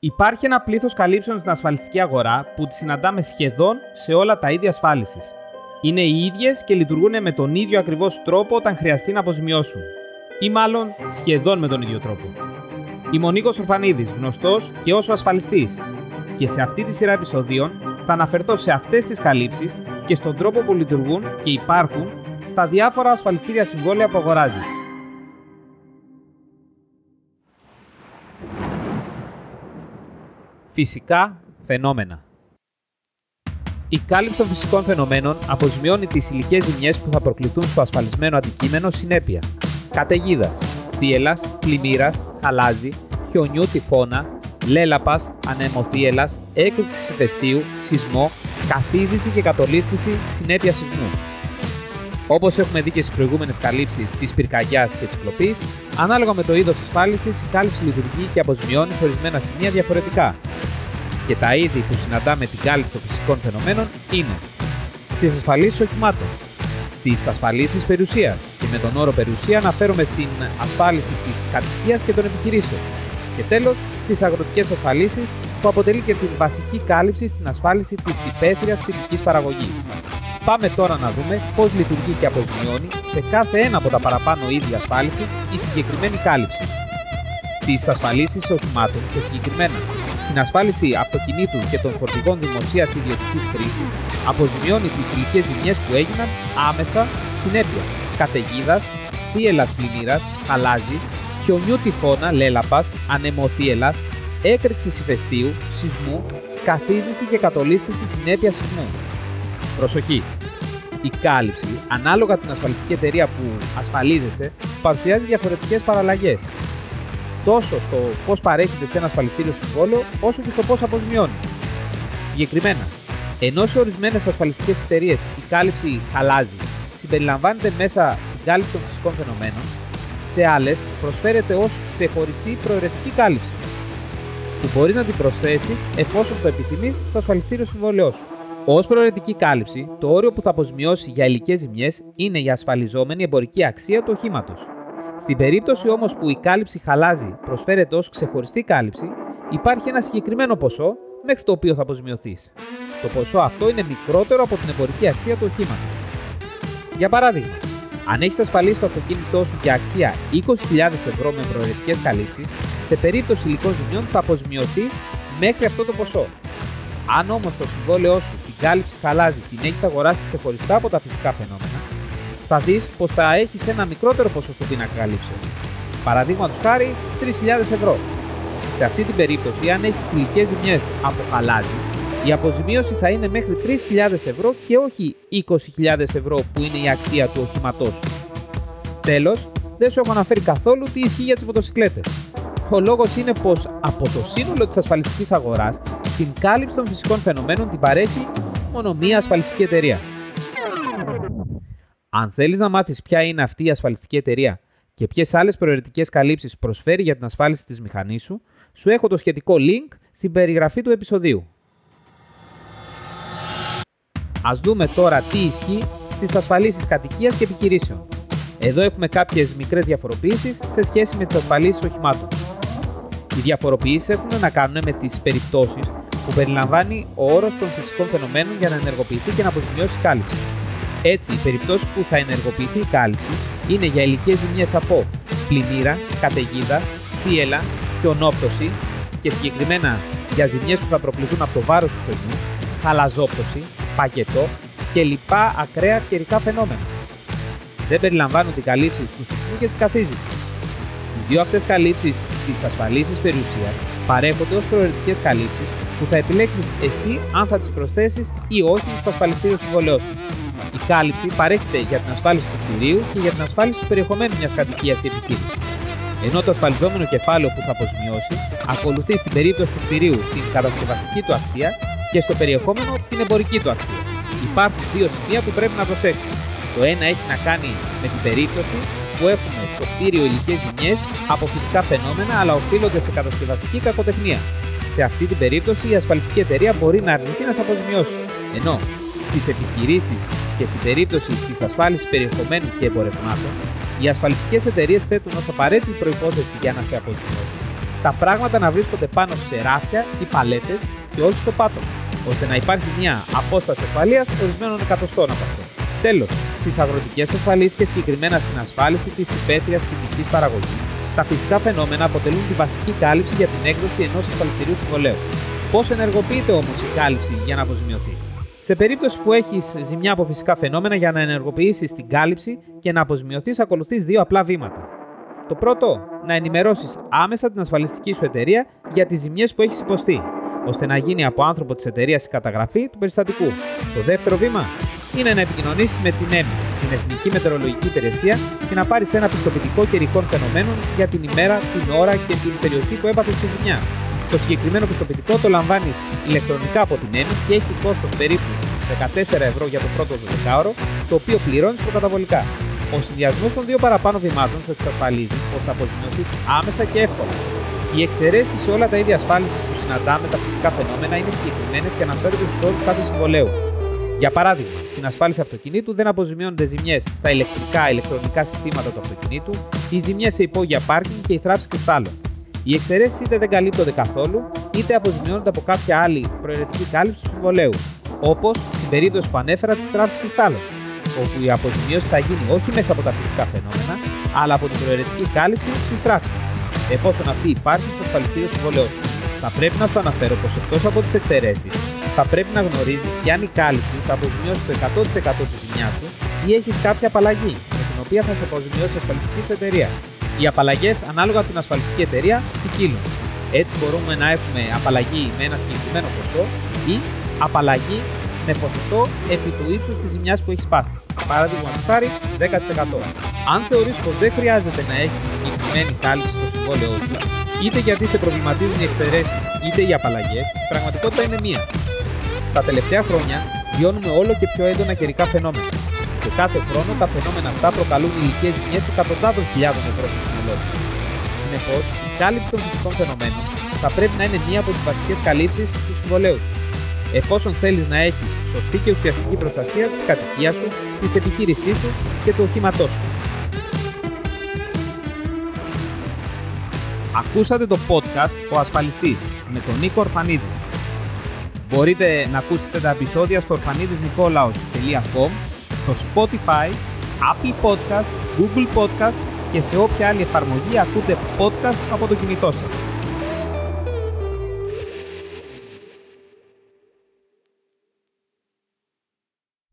Υπάρχει ένα πλήθος καλύψεων στην ασφαλιστική αγορά που τις συναντάμε σχεδόν σε όλα τα είδη ασφάλισης. Είναι οι ίδιες και λειτουργούν με τον ίδιο ακριβώς τρόπο όταν χρειαστεί να αποζημιώσουν. Ή μάλλον σχεδόν με τον ίδιο τρόπο. Είμαι ο Νίκος Ορφανίδης, γνωστός και όσο ασφαλιστής. Και σε αυτή τη σειρά επεισοδίων θα αναφερθώ σε αυτές τις καλύψεις και στον τρόπο που λειτουργούν και υπάρχουν στα διάφορα ασφαλιστήρια συμβόλαια που αγοράζεις. Φυσικά φαινόμενα. Η κάλυψη των φυσικών φαινομένων αποζημιώνει τις υλικές ζημιές που θα προκληθούν στο ασφαλισμένο αντικείμενο συνέπεια. Καταιγίδας, θύελας, πλημμύρας, χαλάζι, χιονιού τυφώνα, λέλαπας, ανεμοθύελας, έκρηξη ηφαιστείου, σεισμό, καθίζηση και κατολίσθηση συνέπεια σεισμού. Όπως έχουμε δει και στις προηγούμενες καλύψεις της πυρκαγιάς και της κλοπής, ανάλογα με το είδος ασφάλισης, η κάλυψη λειτουργεί και αποζημιώνει σε ορισμένα σημεία διαφορετικά. Και τα είδη που συναντάμε την κάλυψη των φυσικών φαινομένων είναι στις ασφαλίσεις οχημάτων, στις ασφαλίσεις περιουσίας, και με τον όρο περιουσία αναφέρομαι στην ασφάλιση της κατοικίας και των επιχειρήσεων, και τέλος στις αγροτικές ασφαλίσεις που αποτελεί και την βασική κάλυψη στην ασφάλιση της υπαίθριας φυτική παραγωγής. Πάμε τώρα να δούμε πώς λειτουργεί και αποζημιώνει σε κάθε ένα από τα παραπάνω είδη ασφάλισης η συγκεκριμένη κάλυψη. Στι ασφαλίσει οχημάτων και συγκεκριμένα στην ασφάλιση αυτοκινήτου και των φορτηγών δημοσίας ιδιωτικής χρήσης, αποζημιώνει τις υλικέ ζημιές που έγιναν άμεσα συνέπεια καταιγίδας, θύελας πλημμύρας, χαλάζι, χιονιού τυφώνα, λέλαπας, ανεμοθύελας, έκρηξη ηφαιστείου, σεισμού, καθίζηση και κατολίσθηση συνέπεια σεισμού. Προσοχή! Η κάλυψη, ανάλογα την ασφαλιστική εταιρεία που ασφαλίζεσαι, παρουσιάζει διαφορετικές παραλλαγές. Τόσο στο πώς παρέχεται σε ένας ασφαλιστήριο συμβόλαιο, όσο και στο πώς αποζημιώνει. Συγκεκριμένα, ενώ σε ορισμένες ασφαλιστικές εταιρείες η κάλυψη χαλάζει, συμπεριλαμβάνεται μέσα στην κάλυψη των φυσικών φαινομένων, σε άλλες προσφέρεται ως ξεχωριστή προαιρετική κάλυψη, που μπορείς να την προσθέσεις εφόσον το επιθυμείς στο ασφαλιστήριο συμβόλαιό σου. Ω προαιρετική κάλυψη, το όριο που θα αποζημιώσει για υλικές ζημιές είναι η ασφαλιζόμενη εμπορική αξία του οχήματος. Στην περίπτωση όμως που η κάλυψη χαλάζει προσφέρεται ως ξεχωριστή κάλυψη, υπάρχει ένα συγκεκριμένο ποσό μέχρι το οποίο θα αποζημιωθείς. Το ποσό αυτό είναι μικρότερο από την εμπορική αξία του οχήματος. Για παράδειγμα, αν έχεις ασφαλίσει το αυτοκίνητό σου για αξία 20.000 ευρώ με προαιρετικές καλύψεις, σε περίπτωση υλικών ζημιών θα αποζημιωθείς μέχρι αυτό το ποσό. Αν όμως το συμβόλαιό σου την κάλυψη χαλάζει την έχεις αγοράσει ξεχωριστά από τα φυσικά φαινόμενα, θα δεις πως θα έχεις ένα μικρότερο ποσό στον πίνακα καλύψεων. Παραδείγματος χάρη 3.000 ευρώ. Σε αυτή την περίπτωση, αν έχεις υλικές ζημιές από χαλάζι, η αποζημίωση θα είναι μέχρι 3.000 ευρώ και όχι 20.000 ευρώ που είναι η αξία του οχήματός σου. Τέλος, δεν σου έχω αναφέρει καθόλου τι ισχύει για τις μοτοσυκλέτες. Ο λόγος είναι πως από το σύνολο της ασφαλιστικής αγοράς, την κάλυψη των φυσικών φαινομένων την παρέχει μόνο μία ασφαλιστική εταιρεία. Αν θέλεις να μάθεις ποια είναι αυτή η ασφαλιστική εταιρεία και ποιες άλλες προαιρετικές καλύψεις προσφέρει για την ασφάλιση της μηχανής σου, σου έχω το σχετικό link στην περιγραφή του επεισοδίου. Α δούμε τώρα τι ισχύει στις ασφαλίσεις κατοικίας και επιχειρήσεων. Εδώ έχουμε κάποιες μικρές διαφοροποιήσει σε σχέση με τις ασφαλίσεις οχημάτων. Οι διαφοροποιήσει έχουν να κάνουν με τις περιπτώσεις που περιλαμβάνει ο όρος των φυσικών φαινομένων για να ενεργοποιηθεί και να αποζημιώσει κάλυψη. Έτσι, οι περιπτώσεις που θα ενεργοποιηθεί η κάλυψη είναι για υλικέ ζημιές από πλημμύρα, καταιγίδα, θύελα, χιονόπτωση και συγκεκριμένα για ζημιές που θα προκληθούν από το βάρος του χιονιού, χαλαζόπτωση, παγετό και λοιπά ακραία καιρικά φαινόμενα. Δεν περιλαμβάνονται οι καλύψεις του σεισμού και της καθίζησης. Οι δύο αυτές καλύψεις της ασφαλίσης περιουσίας παρέχονται ως προαιρετικές καλύψεις που θα επιλέξεις εσύ αν θα τις προσθέσεις ή όχι στο ασφαλιστήριο συμβολέο σου. Η κάλυψη παρέχεται για την ασφάλιση του κτηρίου και για την ασφάλιση του περιεχομένου μιας κατοικίας ή επιχείρησης. Ενώ το ασφαλιζόμενο κεφάλαιο που θα αποζημιώσει ακολουθεί στην περίπτωση του κτηρίου την κατασκευαστική του αξία και στο περιεχόμενο την εμπορική του αξία. Υπάρχουν δύο σημεία που πρέπει να προσέξει. Το ένα έχει να κάνει με την περίπτωση που έχουμε στο κτίριο υλικέ ζημιές από φυσικά φαινόμενα αλλά οφείλονται σε κατασκευαστική κακοτεχνία. Σε αυτή την περίπτωση η ασφαλιστική εταιρεία μπορεί να αρνηθεί να σε αποζημιώσει. Ενώ στις επιχειρήσεις και στην περίπτωση της ασφάλισης περιεχομένου και εμπορευμάτων, οι ασφαλιστικές εταιρείες θέτουν ως απαραίτητη προπόθεση για να σε αποζημιώσουν τα πράγματα να βρίσκονται πάνω σε ράφια ή παλέτες και όχι στο πάτωμα, ώστε να υπάρχει μια απόσταση ασφαλείας ορισμένων εκατοστών από αυτό. Τέλος, στις αγροτικές ασφαλίσεις και συγκεκριμένα στην ασφάλιση της υπαίθριας φυτική παραγωγής, τα φυσικά φαινόμενα αποτελούν τη βασική κάλυψη για την έκδοση ενός ασφαλιστηρίου συμβολέου. Πώς ενεργοποιείται όμως η κάλυψη για να αποζημιωθείς; Σε περίπτωση που έχεις ζημιά από φυσικά φαινόμενα, για να ενεργοποιήσεις την κάλυψη και να αποζημιωθεί, ακολουθείς δύο απλά βήματα. Το πρώτο, να ενημερώσεις άμεσα την ασφαλιστική σου εταιρεία για τις ζημιές που έχεις υποστεί, ώστε να γίνει από άνθρωπο της εταιρείας η καταγραφή του περιστατικού. Το δεύτερο βήμα είναι να επικοινωνήσεις με την ΕΜΗ, την Εθνική Μετεωρολογική Υπηρεσία, και να πάρεις ένα πιστοποιητικό καιρικών φαινομένων για την ημέρα, την ώρα και την περιοχή που έπαθε τη ζημιά. Το συγκεκριμένο πιστοποιητικό το λαμβάνεις ηλεκτρονικά από την ΕΜΗ και έχει κόστος περίπου 14 ευρώ για το πρώτο 12ωρο, το οποίο πληρώνεις προκαταβολικά. Ο συνδυασμός των δύο παραπάνω βημάτων σου εξασφαλίζει πως θα αποζημιωθείς άμεσα και εύκολα. Οι εξαιρέσεις σε όλα τα είδη ασφάλισης που συναντάμε τα φυσικά φαινόμενα είναι συγκεκριμένες και αναφέρονται στους όρους κάθε συμβολέου. Για παράδειγμα, στην ασφάλιση αυτοκινήτου δεν αποζημιώνονται ζημιές στα ηλεκτρικά ηλεκτρονικά συστήματα του αυτοκινήτου, οι ζημιές σε υπόγεια πάρκινγκ και η θράψη κρυστάλλων. Οι εξαιρέσεις είτε δεν καλύπτονται καθόλου, είτε αποζημιώνονται από κάποια άλλη προαιρετική κάλυψη του συμβολέου, όπως στην περίπτωση που ανέφερα της θράψη κρυστάλλων, όπου η αποζημίωση θα γίνει όχι μέσα από τα φυσικά φαινόμενα, αλλά από την προαιρετική κάλυψη της θράψη, εφόσον αυτή υπάρχει στο ασφαλιστήριο συμβολέου Θα πρέπει να σου αναφέρω πως εκτός από τις εξαιρέσεις, θα πρέπει να γνωρίζεις και αν η κάλυψη θα αποζημιώσει το 100% της ζημιάς σου ή έχεις κάποια απαλλαγή, με την οποία θα σε αποζημιώσει η ασφαλιστική σου εταιρεία. Οι απαλλαγές ανάλογα την ασφαλιστική εταιρεία ποικίλουν. Έτσι μπορούμε να έχουμε απαλλαγή με ένα συγκεκριμένο ποσό ή απαλλαγή με ποσοστό επί του ύψους της ζημιάς που έχει πάθει. Παράδειγμα χάρη 10%. Αν θεωρείς πως δεν χρειάζεται να έχεις τη συγκεκριμένη κάλυψη στο συμβόλαιό σου, είτε γιατί σε προβληματίζουν οι εξαιρέσεις είτε οι απαλλαγές, η πραγματικότητα είναι μία. Τα τελευταία χρόνια βιώνουμε όλο και πιο έντονα καιρικά φαινόμενα. Και κάθε χρόνο τα φαινόμενα αυτά προκαλούν υλικέ ζημιέ εκατοντάδων χιλιάδων ευρώ στο σύνολό του. Συνεπώς, η κάλυψη των φυσικών φαινομένων θα πρέπει να είναι μία από τις βασικές καλύψεις του συμβολέου σου. Εφόσον θέλεις να έχεις σωστή και ουσιαστική προστασία της κατοικίας σου, της επιχείρησής σου και του οχήματός σου. Ακούσατε το podcast «Ο Ασφαλιστής» με τον Νίκο Ορφανίδη. Μπορείτε να ακούσετε τα επεισόδια στο ορφανίδισνικόλαος.com, στο Spotify, Apple Podcast, Google Podcast και σε όποια άλλη εφαρμογή ακούτε podcast από το κινητό σας.